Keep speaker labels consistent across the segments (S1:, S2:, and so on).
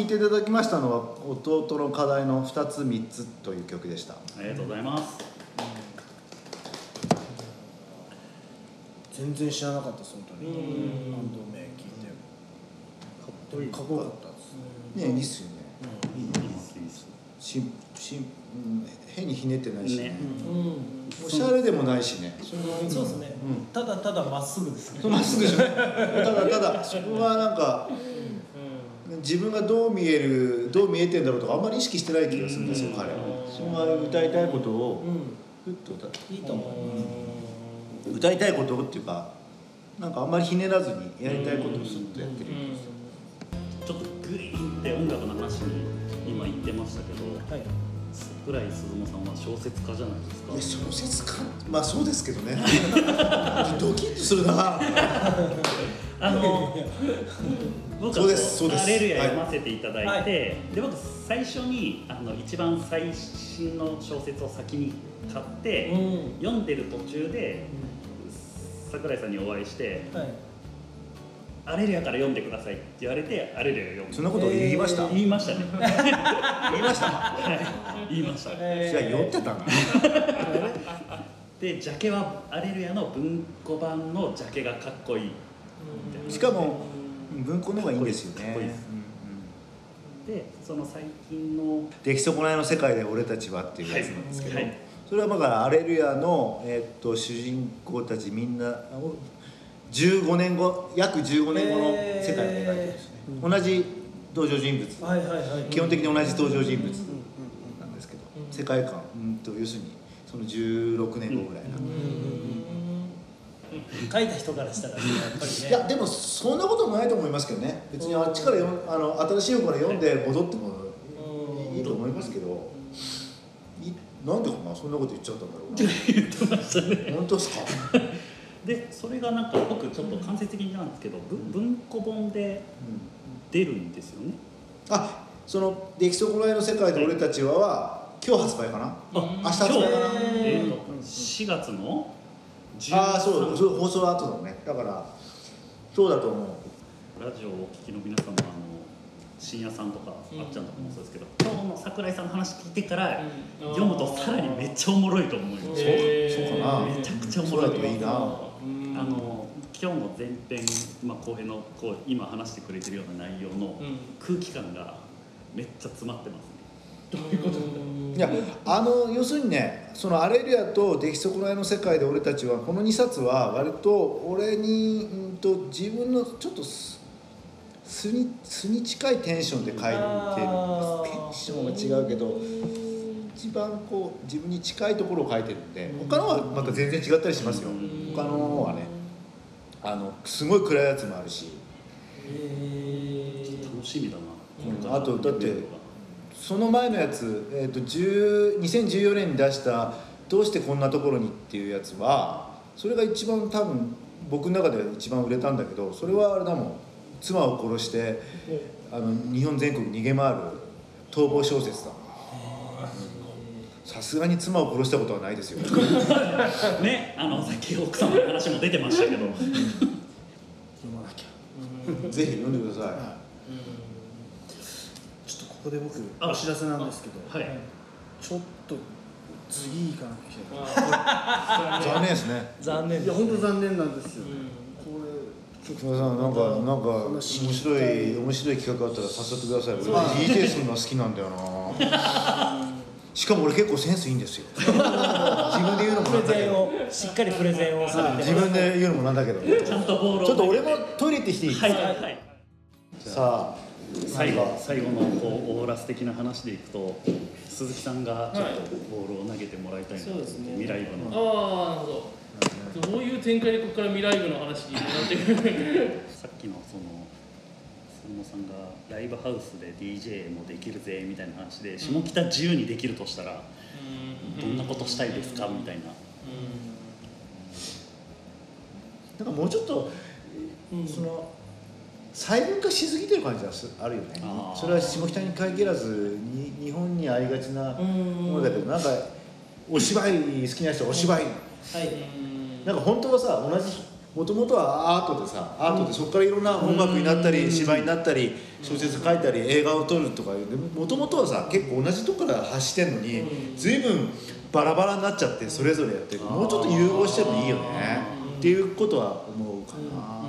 S1: 聴いていただきましたのは弟の課題の2つ3つという曲でした。
S2: ありがとうございます。
S3: 全然知らなかったです本当に。
S4: うん。
S3: バンド名聞いて。
S4: かっこいい。
S3: かっこよかったです。
S1: ねいいっすよね。いい
S2: いい
S1: ね
S2: ですいいです
S1: しうん変にひねってないしね。
S2: ね。
S4: うん。
S1: おしゃれでもないしね。
S4: そうですね、
S1: うん。
S4: ただただまっすぐですね。
S1: まっすぐでしょただただそこはなんか自分がどう見えるどう見えてんだろうとかあんまり意識してない気がするんですよ
S2: うん。
S1: 彼は。その歌いたいことを
S4: うん、
S1: ふっと歌
S4: いいと思う、
S1: 歌いたいことっていうかなんかあんまりひねらずにやりたいことをすっとやってる
S2: ちょっとグイーンって音楽の話に今言ってましたけど
S4: はい。
S2: 桜井鈴乃さんは小説家じゃないですか？
S1: え小説家？まあそうですけどね。ドキッとするな
S2: あの僕
S1: そうですそうです。
S2: アレルヤ読ませていただいて、で僕最初にあの一番最新の小説を先に買って、
S4: うん。
S2: 読んでる途中で桜井さんにお会いして
S4: はい「
S2: アレルヤから読んでください」って言われてアレルヤを読む
S1: そんなこと言いました、
S4: えー
S2: 言いましたね。
S1: 言いました？
S2: はい。言いました。
S4: え
S1: じゃあ酔ってたんだ
S2: でジャケはアレルヤの文庫版のジャケがかっこいい
S1: しかも文庫の方がいいんですよね。
S2: でその最近の
S1: 出来損ないの世界で俺たちはっていうやつなんですけど、
S2: はい。はい
S1: それはだからアレルヤの、えっと主人公たちみんなお15年後約15年後の世界を描いてるんですね、同じ登場人物、
S4: はいはいはい。
S1: 基本的に同じ登場人物
S4: うん
S1: なんですけど、
S4: うん
S1: 世界観。うんと要するにその16年後ぐらいな、
S4: 書いた人からしたらねやっぱりね。
S1: いやでもそんなこともないと思いますけどね。別にあっちからよあの新しい方から読んで戻っても
S4: うん。
S1: いいと思いますけど。いなんでかなそんなこと言っちゃったんだろう。な
S2: 言ってましたね。
S1: 本当ですか？
S2: でそれがなんか僕ちょっと間接的になんですけどぶ文庫本で出るんですよね。
S1: あその「出来損ないの世界で俺たちは」は今日発売かな？
S2: あ
S1: 明日発売かな？
S2: えーと4月の？13
S1: ああそうそう放送は後だね。だからそうだと思う。
S2: ラジオをお聞きの皆様あの深夜さんとか、
S4: うん。
S2: あっちゃんとかもそうですけど今日の桜井さんの話聞いてから
S4: うん。
S2: 読むとさらにめっちゃおもろいと思います、
S1: そうそうかな。
S2: めちゃくちゃおもろい
S1: だといいな。
S2: あの今日の前編、まあ、後編のこう今話してくれてるような内容の
S4: うん。
S2: 空気感がめっちゃ詰まってますね
S4: どういうこと
S1: いやあの要するにねその「アレルヤ」と「出来損ないの世界で俺たちは」この2冊は割と俺にうんと自分のちょっと素素に素に近いテンションで書いてるんでテンションは違うけど一番こう自分に近いところを書いてるんで他のはまた全然違ったりしますよ。
S2: うん。
S1: 他のはねあのすごい暗いやつもあるし。
S4: え
S2: 楽しみだな、
S1: うん。あとだってその前のやつ、えー、と10 2014年に出した「どうしてこんなところに」っていうやつはそれが一番多分僕の中では一番売れたんだけどそれはあれだもん妻を殺してあの日本全国逃げ回る逃亡小説ださすがに妻を殺したことはないですよ。
S2: ねあのさっき奥様の話も出てましたけど。
S3: 読まなきゃ
S1: ぜひ読んでくださ
S3: ちょっとここで僕
S2: あ
S3: お知らせなんですけど
S2: はい。
S3: ちょっと次行かなきゃいけない。
S1: い 残念ですね。
S4: 残念
S3: いや本当残念なんですよ、
S4: うん。
S3: これ
S1: 木村さんなんかなんか面白い面白い企画あったら誘ってください。俺 DJ するの好きなんだよな。しかも俺結構センスいいんですよ。自分で言うのも
S4: プレ
S1: なんだけど。
S4: ゼンをしっかりプレゼンをされて
S1: 自分で言うのもなんだけど。
S2: ちゃんとボールを
S1: ちょっと俺もトイレ行ってきていい、
S2: はいはいはい。
S1: さあ
S2: 最後最後のこうオーラス的な話でいくと鈴木さんがちょっとボールを投げてもらいたいなと思って、
S5: そうですね。
S2: 未来部の。
S5: ああなるほど。どういう展開でここから未来部の話になってくる
S2: さっきのその鈴野さんがライブハウスで DJ もできるぜみたいな話で下北自由にできるとしたらどんなことしたいですかみたいな。
S1: なんかもうちょっと、その細分化しすぎてる感じがすあるよね。それは下北に限らずに日本にありがちな
S4: うん。
S1: ものだけどなんかお芝居好きな人はお芝居
S4: はい。
S1: なんか本当はさ同じもともとはアートでさアートでそこからいろんな音楽になったり芝居になったり小説書いたり映画を撮るとかいう。もともとはさ結構同じとこから発してんのに随分バラバラになっちゃってそれぞれやってる。もうちょっと融合してもいいよね。っていうことは思うかな。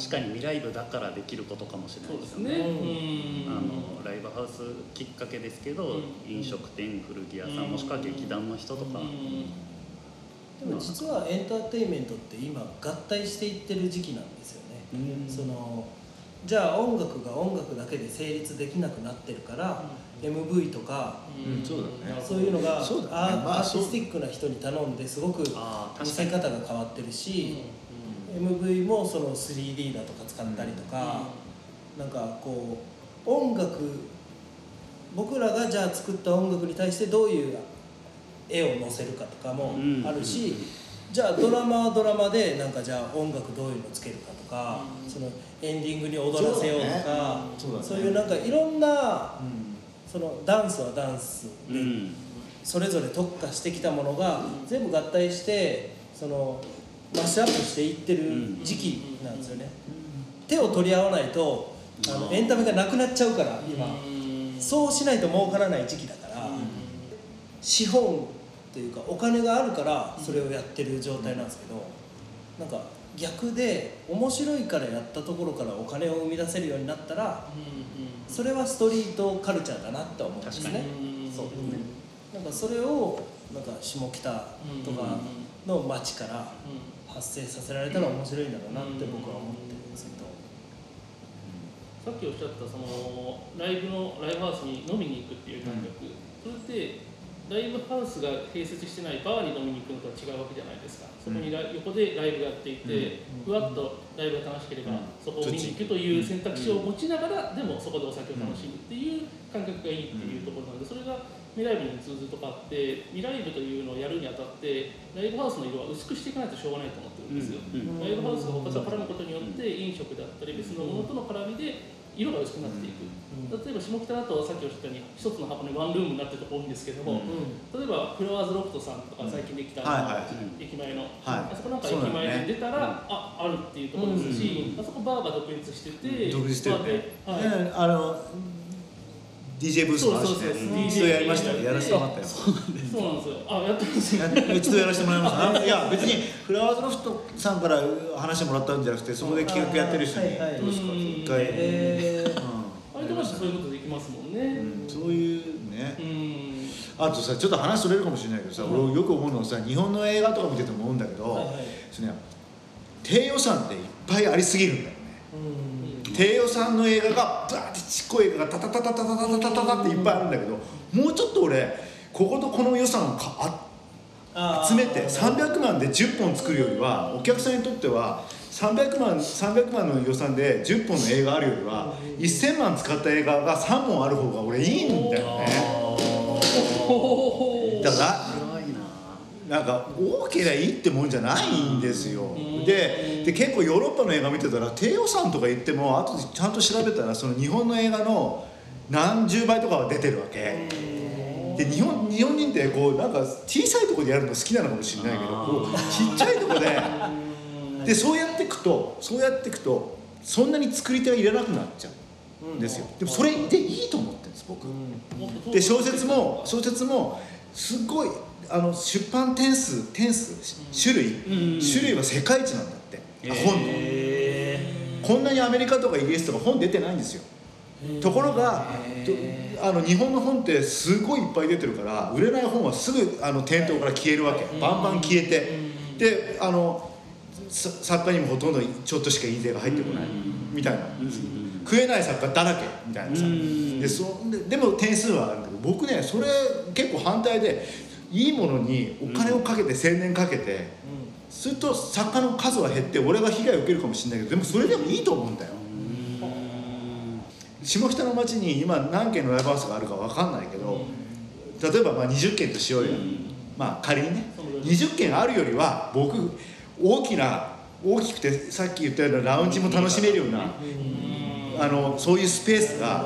S2: 確かに未来部だからできることかもしれな
S5: そ
S2: いうでよね。
S5: ね
S2: あのライブハウスきっかけですけど、飲食店古着屋さんもしくは劇団の人とか、
S4: でも実はエンターテインメントって今合体していってる時期なんですよね、そのじゃあ音楽が音楽だけで成立できなくなってるから、MV とか
S1: うん。そうだね。
S4: そういうのがアー
S1: まあ
S4: アーティスティックな人に頼んですごく見せ方が変わってるし、MV もその 3D だとか使ったりとか、なんかこう音楽僕らがじゃあ作った音楽に対してどういう絵を載せるかとかもあるし、じゃあドラマはドラマでなんかじゃあ音楽どういうのつけるかとか、そのエンディングに踊らせようとか
S1: そうだね。
S4: そういうなんかいろんなそのダンスはダンスで
S2: うん。
S4: それぞれ特化してきたものが全部合体してそのマッシュアップしていってる時期なんですよね、手を取り合わないとあのエンタメがなくなっちゃうから今。そうしないと儲からない時期だから資本というかお金があるからそれをやってる状態なんですけどなんか逆で面白いからやったところからお金を生み出せるようになったらそれはストリートカルチャーだなって思うんですね。
S2: そうですね。
S4: なんかそれをなんか下北とかの街から発生させられたら面白いんだろうなって僕は思ってるんですけど、
S5: さっきおっしゃったそのライブのライブハウスに飲みに行くっていう感覚、それってライブハウスが併設してないバーに飲みに行くのとは違うわけじゃないですか。そこに横でライブやっていて、ふわっとライブが楽しければ、
S1: うん。
S5: そこを見に行くという選択肢を持ちながら、でもそこでお酒を楽しむっていう感覚がいいっていうところなのでそれが未来部に通ずるとかあって未来部というのをやるにあたってライブハウスの色は薄くしていかないとしょうがないと思ってるんですよ、
S2: うん。
S5: ライブハウスが他と絡むことによって飲食だったり別のものとの絡みで色が薄くなっていく、例えば下北だとさっきおっしゃったように一つの箱にワンルームになってるとこ多いんですけども、例えばフラワーズロフトさんとか最近できた、駅前の、
S1: はい。
S5: あそこなんか駅前で出たら、ああるっていうところですし、あそこバーが独立してて
S1: 独立してるね。
S5: は
S1: あの DJ ブースもあるし
S5: そうそうそう。
S1: ね一度やりましたよ。やらせてもらったよ。
S5: そうなんですよ。あやってます
S1: 一度やらせてもらいました。いや別にフラワーズロフトさんから話してもらったんじゃなくてそこで企画やってる人に。どうですか
S5: うん
S1: 一回、
S4: えー。
S5: あれとかそういうことできますもん
S1: う
S5: ね。
S1: んそういうね。
S5: うん。
S1: あとさちょっと話それるかもしれないけどさ、俺よく思うのはさ日本の映画とか見てても思うんだけど、そのね低予算っていっぱいありすぎるんだよね。
S4: うん
S1: 低予算の映画がバーってちっこい映画がタタタタタタタタタタっていっぱいあるんだけどもうちょっと俺こことこの予算をかあ集めて300万で10本作るよりはお客さんにとっては300万300万の予算で10本の映画あるよりは1000万使った映画が3本ある方が俺いいんだよね。だから
S2: な
S1: なんか多けりゃいいってもんじゃないんですよ。でで結構ヨーロッパの映画見てたら低予算とか言っても後でちゃんと調べたらその日本の映画の何十倍とかは出てるわけ。で日本日本人ってこうなんか小さいところでやるの好きなのかもしれないけどこうちっちゃいところででそうやっていくとそうやっていくとそんなに作り手はいらなくなっちゃうんですよ。でもそれでいいと思ってるんです僕。で小説も小説もすごいあの出版点数点数種類。種類は世界一なんだって。本の。こんなにアメリカとかイギリスとか本出てないんですよ。ところがとあの日本の本ってすごいいっぱい出てるから売れない本はすぐあの店頭から消えるわけ。バンバン消えて。であのさ作家にもほとんどちょっとしか印税が入ってこない。みたいな。食えない作家だらけ。みたいなさ。でそででも点数はあるけど僕ねそれ結構反対でいいものにお金をかけて青年かけてすると作家の数は減って俺が被害を受けるかもしれないけどでもそれでもいいと思うんだよ。下北の町に今何軒のライブハウスがあるか分かんないけど例えばまあ20軒としようよ、まあ仮にね。20軒あるよりは僕大きな大きくてさっき言ったようなラウンジも楽しめるようなあのそういうスペースが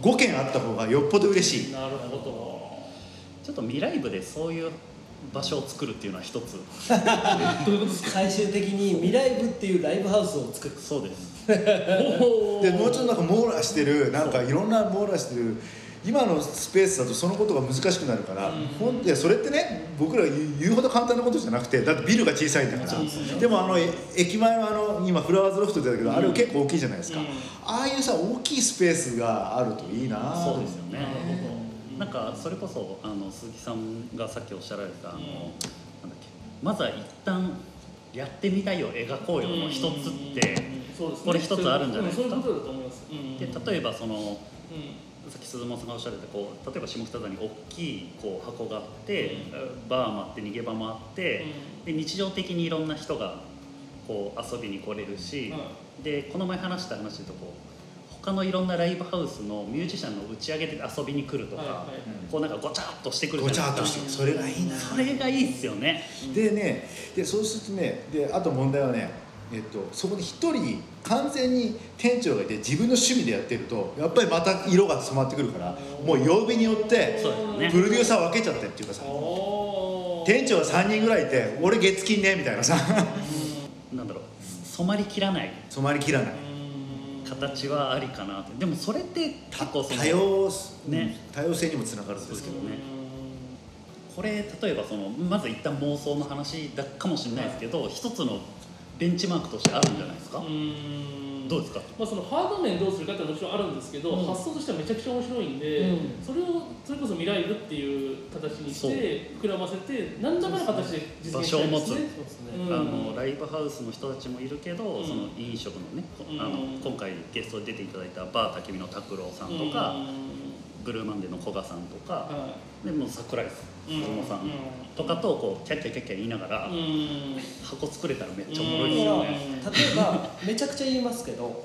S1: 5軒あった方がよっぽど嬉しい。
S5: なるほど
S2: ちょっと未来部でそういう場所を作るっていうのは一つ。
S5: どういうことですか？
S4: 最終的に未来部っていうライブハウスを作る。
S2: そうです。
S5: お
S1: でもうちょっとなんか網羅してるなんかいろんな網羅してる今のスペースだとそのことが難しくなるから、ほんいやそれってね僕ら言う言うほど簡単なことじゃなくてだってビルが小さいんだから。でもあのえ駅前のあの今フラワーズロフトって言ったけど、あれ結構大きいじゃないですか、
S5: うん。
S1: ああいうさ大きいスペースがあるといいな。
S2: そうですよね
S5: な
S2: んかそれこそあの鈴木さんがさっきおっしゃられたあの、
S5: うん。
S2: なんだっけまずは一旦やってみたいを描こうよの一つって、
S5: そうですね。
S2: これ一つあるんじゃないですか？
S5: ううと
S2: で例えばその
S5: うん。
S2: さっき鈴間さんがおっしゃられたこう例えば下北沢に大きいこう箱があって、バーもあって逃げ場もあって、で日常的にいろんな人がこう遊びに来れるし、でこの前話した話でとこう他のいろんなライブハウスのミュージシャンの打ち上げで遊びに来るとか、
S5: はいはい
S2: こうなんかごちゃっとしてくる。
S1: ごち
S2: じゃないですか
S1: ゃっとしてそれがいいな
S2: それがいいっすよね。
S1: でねでそうするとねであと問題はねえっと、そこに一人完全に店長がいて自分の趣味でやってるとやっぱりまた色が染まってくるからもう曜日によってプロデューサー分けちゃってっていうかさ店長が3人ぐらいいて俺月金ねみたいなさ。
S2: なんだろう。染まりきらない。
S1: 染まりきらない。
S5: うん
S2: 形はありかなってでもそれって結構その
S1: 多様,、
S2: ね。
S1: 多様性にもつながるんですけど
S2: ね。これ例えばそのまず一旦妄想の話だかもしれないですけど、一つのベンチマークとしてあるんじゃないですか、
S5: うん
S2: どうですか？
S5: まあ、そのハード面どうするかってもちろんあるんですけど、
S4: うん。
S5: 発想としてはめちゃくちゃ面白いんで、
S4: うん。
S5: それをそれこそ未来部っていう形にして膨らませて何らかの形で実現したいですね。
S2: 場所を持つ
S4: そうですね。
S5: うん。
S2: あのライブハウスの人たちもいるけど、
S5: うん。
S2: その飲食のね、あの今回ゲストで出ていただいたバー焚き火の拓郎さんとか、ブルーマンデーの古賀さんとか、
S5: は
S2: でもう桜井
S5: い
S2: 鈴間さん
S5: うん
S2: とかとこうキャッキャキャッキャ言いながら、
S5: うん。
S2: 箱作れたらめっちゃおもろいよね。
S4: 例えばめちゃくちゃ言いますけど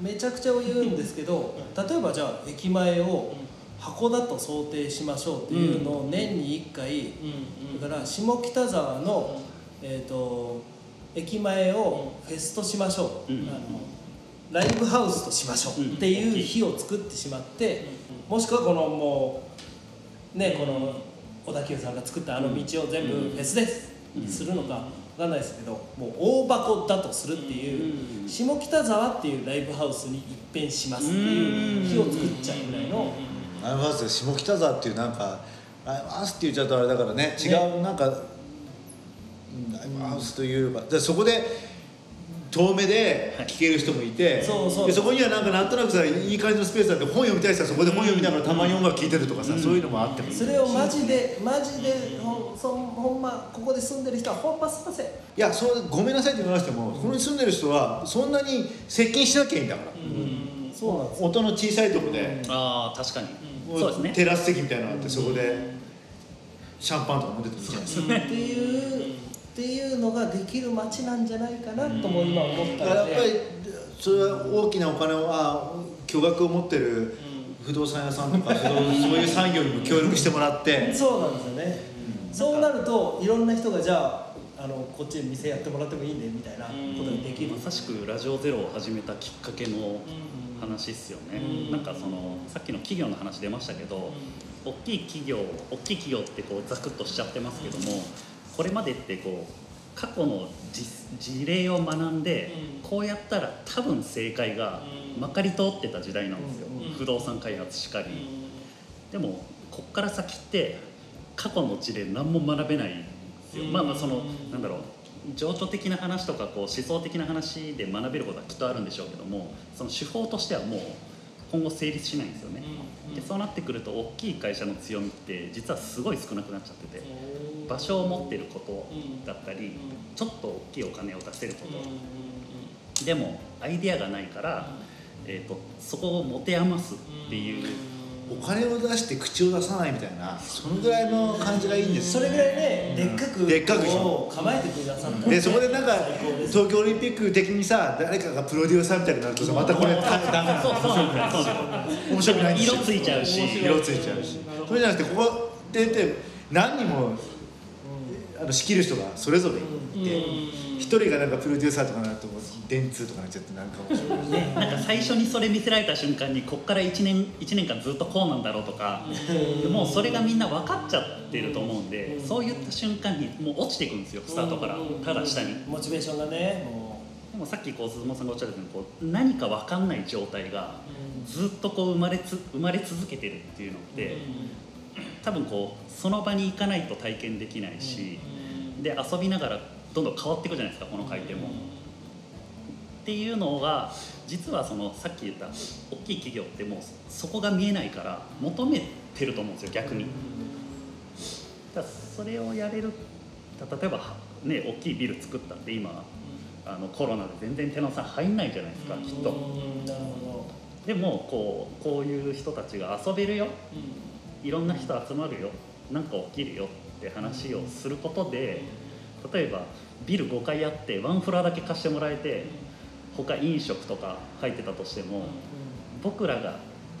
S4: めちゃくちゃ言うんですけど例えばじゃあ駅前を箱だと想定しましょうっていうのを年に1回
S5: うん
S4: だから下北沢の、えー、と駅前をフェスとしましょう、
S2: うん。
S4: あのライブハウスとしましょうっていう日を作ってしまって、もしくはこのもうねこの小田急さんが作ったあの道を全部フェスですにするのかわかんないですけどもう大箱だとするっていう
S2: うん
S4: 下北沢っていうライブハウスに一変しますっていう日を作っちゃうぐらいの。
S1: ライブハウス下北沢っていうなんかライブハウスって言っちゃうとあれだからね違うなんか、うんライブハウスというかでそこで遠目で聞ける人もいて、
S4: そうそう
S1: でそこにはなんかなんとなくさいい感じのスペースあって本読みたい人はそこで本読みながらたまに音楽聴いてるとかさ、そういうのもあってもいい
S4: それをマジでマジでほんそんほんまここで住んでる人はほんますいません。
S1: いやそうごめんなさいって言わなくてもここに住んでる人はそんなに接近しなきゃいいんだから、
S4: そうなんです
S1: 音の小さいとこで、
S2: ああ確かに、
S1: も
S2: そうですね。
S1: テラス席みたいなのがあってそこでシャンパンとか飲んでてもいいじゃないですか、
S4: っていうっていうのができる街なんじゃないかなとも今思った
S1: やっぱり
S4: で
S1: それは大きなお金をあ巨額を持ってる不動産屋さんとか不動 そういう産業にも協力してもらって。
S4: そうなんですよね。そうなるといろんな人がじゃああのこっちに店やってもらってもいいねみたいなことができる。
S2: まさしくラジオゼロを始めたきっかけの話っすよね、
S5: うん。
S2: なんかそのさっきの企業の話出ましたけど、大きい企業大きい企業ってこうザクッとしちゃってますけども、これまでってこう過去の実事例を学んで、
S5: うん。
S2: こうやったら多分正解が
S5: うん。
S2: まかり通ってた時代なんですよ、
S5: うん
S2: 不動産開発しかり、でもこっから先って過去の事例何も学べないんですよ、
S5: うん。
S2: まあまあそのなんだろう情緒的な話とかこう思想的な話で学べることはきっとあるんでしょうけどもその手法としてはもう今後成立しないんですよね、でそうなってくると大きい会社の強みって実はすごい少なくなっちゃってて場所を持ってることだったりちょっと大きいお金を出せること。でもアイデアがないから、えー、とそこを持て余すっていう。
S1: お金を出して口を出さないみたいなそのぐらいの感じがいいんです。よ
S4: それぐらいねでっかく
S1: でっかく
S4: こう構えてくださった。ら
S1: でそこでなんか東京オリンピック的にさ誰かがプロデューサーみたいになるとさまたこれダメな
S2: そう
S1: 面白くないんですよ
S2: 色ついちゃうし。
S1: 色ついちゃうし。それじゃなくてここでって何人もあの仕切る人がそれぞれいて
S5: うん。
S1: 一人がなんかプロデューサーとかになるともう電通とかになっちゃってなんか面白い
S2: でなんか最初にそれ見せられた瞬間にこっから1年一年間ずっとこうなんだろうとかでもうそれがみんな分かっちゃってると思うんでそういった瞬間にもう落ちていくんですよスタートからただ下に。
S4: モチベーションがねも
S2: でもさっきこう鈴間さんがおっしゃったようにこう何か分かんない状態がずっとこう生まれつ生まれ続けてるっていうのって多分こうその場に行かないと体験できないしで遊びながらどんどん変わっていくじゃないですかこの回転も。っていうのが実はそのさっき言った大きい企業ってもうそこが見えないから求めてると思うんですよ逆に。だそれをやれる例えばね大きいビル作ったって今あのコロナで全然手の差入んないじゃないですかきっ
S4: う
S2: と。でもこうこういう人たちが遊べるよいろんな人集まるよなんか起きるよって話をすることで例えばビル5階あってワンフロアだけ貸してもらえて他飲食とか入ってたとしても僕らが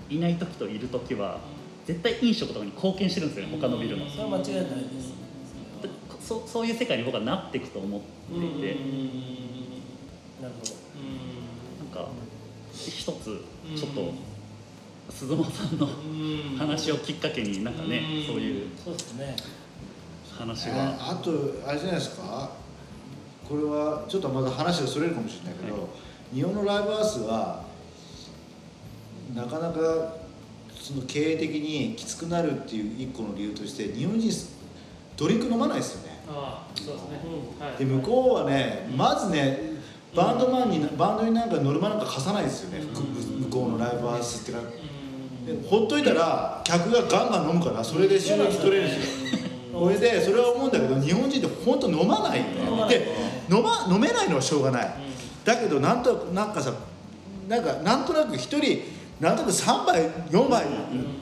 S2: いない時といる時は絶対飲食とかに貢献してるんですよね他のビルの
S4: どそれは間違いないです
S2: でそそういう世界に僕はなっていくと思っていて。
S4: なるほど。
S2: なんか一つちょっと鈴間さんの話をきっかけになんかね
S5: うん。
S2: そういう
S4: そうですね
S2: 話
S1: え
S2: は
S1: ーあとあれじゃないですか？これはちょっとまだ話がそれるかもしれないけど、
S2: はい。
S1: 日本のライブハウスはなかなかその経営的にきつくなるっていう一個の理由として日本人ドリンク飲まないですよね。
S5: ああそうですね。は。い。
S1: で向こうはねまずねバンドマンにバンドになんかノルマなんか課さないですよね。向向こうのライブハウスっていうかでほっといたら客がガンガン飲むからそれで収益取れるんですよこれでそれは思うんだけど日本人って本当飲まないで飲,、ま、飲めないのはしょうがない。だけどなんとなくなんかさなんかなんとなく一人なんとなく3杯4杯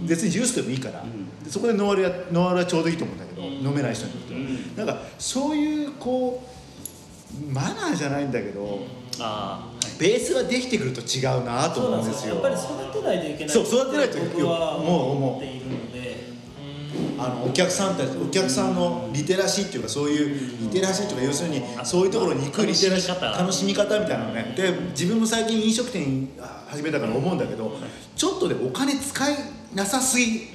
S1: 別にジュースでもいいから、でそこでノンアルやノンアルはちょうどいいと思うんだけど、飲めない人にとっては、なんかそういうこうマナーじゃないんだけど、
S2: あ
S1: ベースができてくると違うなと
S4: そう
S1: 思うんですよ。
S4: やっぱり育てないといけない。
S1: そう育てないと
S4: 僕は
S1: もう
S4: 思っているので
S1: あのお客さんたちお客さんのリテラシーっていうかそういうリテラシーというか要するにそういうところに行くリテラシー
S2: 楽
S1: 楽しみ方みたいなのね。で自分も最近飲食店あ始めたから思うんだけどちょっとでお金使いなさすぎ。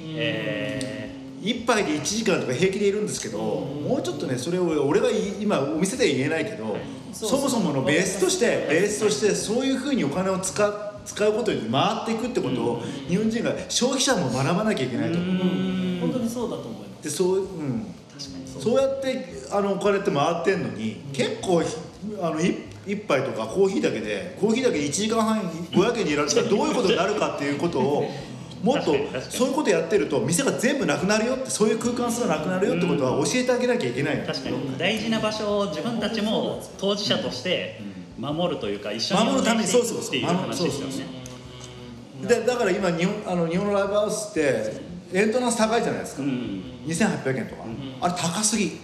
S1: 一杯で1時間とか平気でいるんですけどもうちょっとねそれを俺が今お店では言えないけど
S4: そ
S1: もそものベースとしてベースとしてそういうふうにお金を使う使うことに回っていくってことを日本人が消費者も学ばなきゃいけないと。思う。
S4: そうだと思います。
S1: でそううん。
S2: 確かにそう。
S1: そうやってあのお金って回ってんのに結構ひあのい一杯とかコーヒーだけでコーヒーだけ1時間半500円に入れられたらどういうことになるかっていうことを もっとそういうことやってると店が全部なくなるよってそういう空間すらなくなるよってことは教えてあげなきゃいけない
S2: 確かに。大事な場所を自分たちも当事者として守るというか一緒に
S1: 守るためにそうそうそう。
S2: っていう話ですよね。
S1: でだから今日本あの日本のライブハウスってエントランス高いじゃないですか、
S2: うん。
S1: 2800円とか、あれ高すぎ。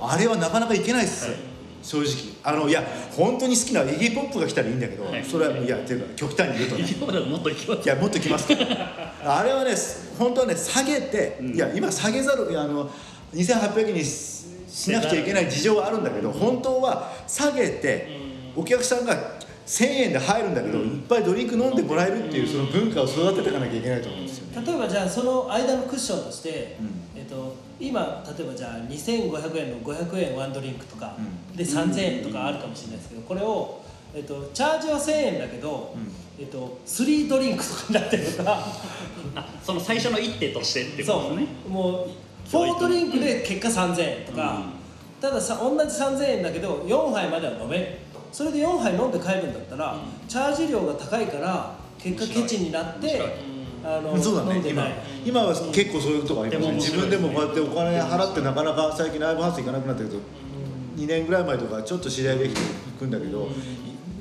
S1: あれはなかなかいけないっす、
S2: はい。
S1: 正直。あのいや本当に好きなイギー・ポップが来たらいいんだけど、
S2: はい。
S1: それはいやっていうか極端に言うとね。
S2: もっといきます。
S1: いやもっときます。からあれはね本当はね下げて、
S2: うん。
S1: いや今下げざるあの2800円にししなくちゃいけない事情はあるんだけど本当は下げてお客さんが1000円で入るんだけど、いっぱいドリンク飲んでもらえるっていうその文化を育てていかなきゃいけないと思うんですよね。
S4: 例えばじゃあその間のクッションとして、
S1: うん。
S4: えっと、今例えばじゃあ2500円の500円ワンドリンクとか、
S1: うん。
S4: で3000円とかあるかもしれないですけどこれを、えっと、チャージは1000円だけど、
S1: うん。
S4: えっと、3ドリンクとかになってるとか。
S2: あ その最初の一手としてってことですね。
S4: そう。もう4ドリンクで結果3000円とか、たださ同じ3000円だけど4杯までは飲めるそれで4杯飲んで帰るんだったら、チャージ料が高いから結果ケチになってあの
S1: そうだね。今
S4: 飲んでない。
S1: 今は結構そういうとこありますね。自分でもこうやってお金払ってなかなか最近ライブハウス行かなくなったけど2年ぐらい前とかちょっと知り合いできて行くんだけど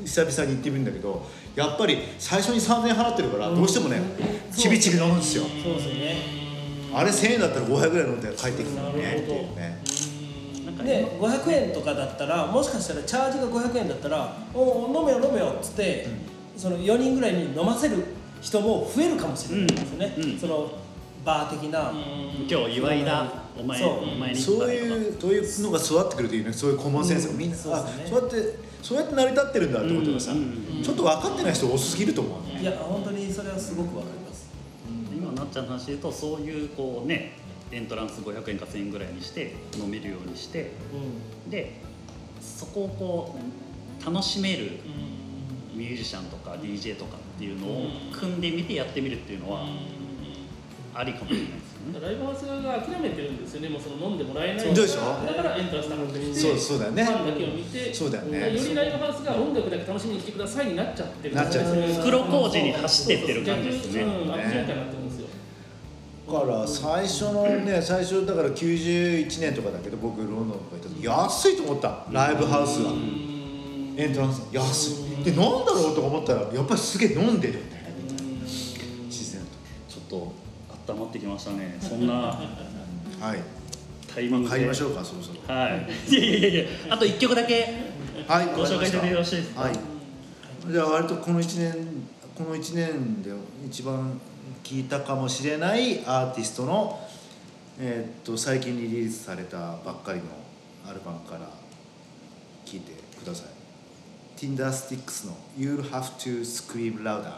S1: 久々に行ってみるんだけどやっぱり最初に3000円払ってるからどうしてもねちびちび飲むんですよ。
S4: そうですよね。
S1: あれ1000円だったら500ぐらい飲んで帰ってくるねっていうね
S4: で500円とかだったらもしかしたらチャージが500円だったら「おお飲めよ飲めよ」っつって、その4人ぐらいに飲ませる人も増えるかもしれないですよね、
S2: うん。うん。
S4: そのバー的な、
S2: 今日岩井だ。お前
S4: そう。
S2: お前に
S1: そういうそういうのが育ってくるというね。そういうコモンセンスがみんな、あ
S4: そうね。
S1: そうやってそうやって成り立ってるんだってことがさ、
S2: うん。うん。
S1: ちょっと分かってない人多すぎると思うね。
S4: いや本当にそれはすごくわかります。
S2: 今なっちゃんの話で言うとそういうこうねエントランス500円か1000円ぐらいにして飲めるようにしてでそこをこう楽しめるミュージシャンとか DJ とかっていうのを組んでみてやってみるっていうのはありかもしれないですよね。
S5: ライブハウス側が諦めてるんですよね、もうその飲んでもらえない。
S1: そうでしょ？
S5: だからエントランス高くして、
S1: そうそうだよね。
S5: ファンだけを見て、
S1: そうだよね。
S5: よりライブハウスが音楽だけ楽しみに来てくださいになっちゃってる。
S1: なっちゃう。
S2: 袋小路に走ってってる感じですね。
S5: うん、悪循環になって
S1: から最初のね最初だから91年とかだけど僕ロンドンとか行った時安いと思った。ライブハウスが。エントランス安い。でなんだろうとか思ったらやっぱりすげえ飲んでるんだよね。自然
S2: ちょっと温まってきましたね。そんな
S1: とはい。
S2: タイミングで。
S1: 帰りましょうかそろそろ。
S2: はい。いやいやいやあと一曲だけ。
S1: はい。
S2: ご紹介いただいてよろしいですか？
S1: はい。じゃあ割とこの1年この1年で一番聴いたかもしれないアーティストの、えーっと最近リリースされたばっかりのアルバムから聴いてください。Tinder Sticks の「You'll Have to Scream Louder」